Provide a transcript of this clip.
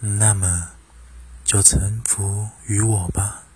那么就臣服于我吧。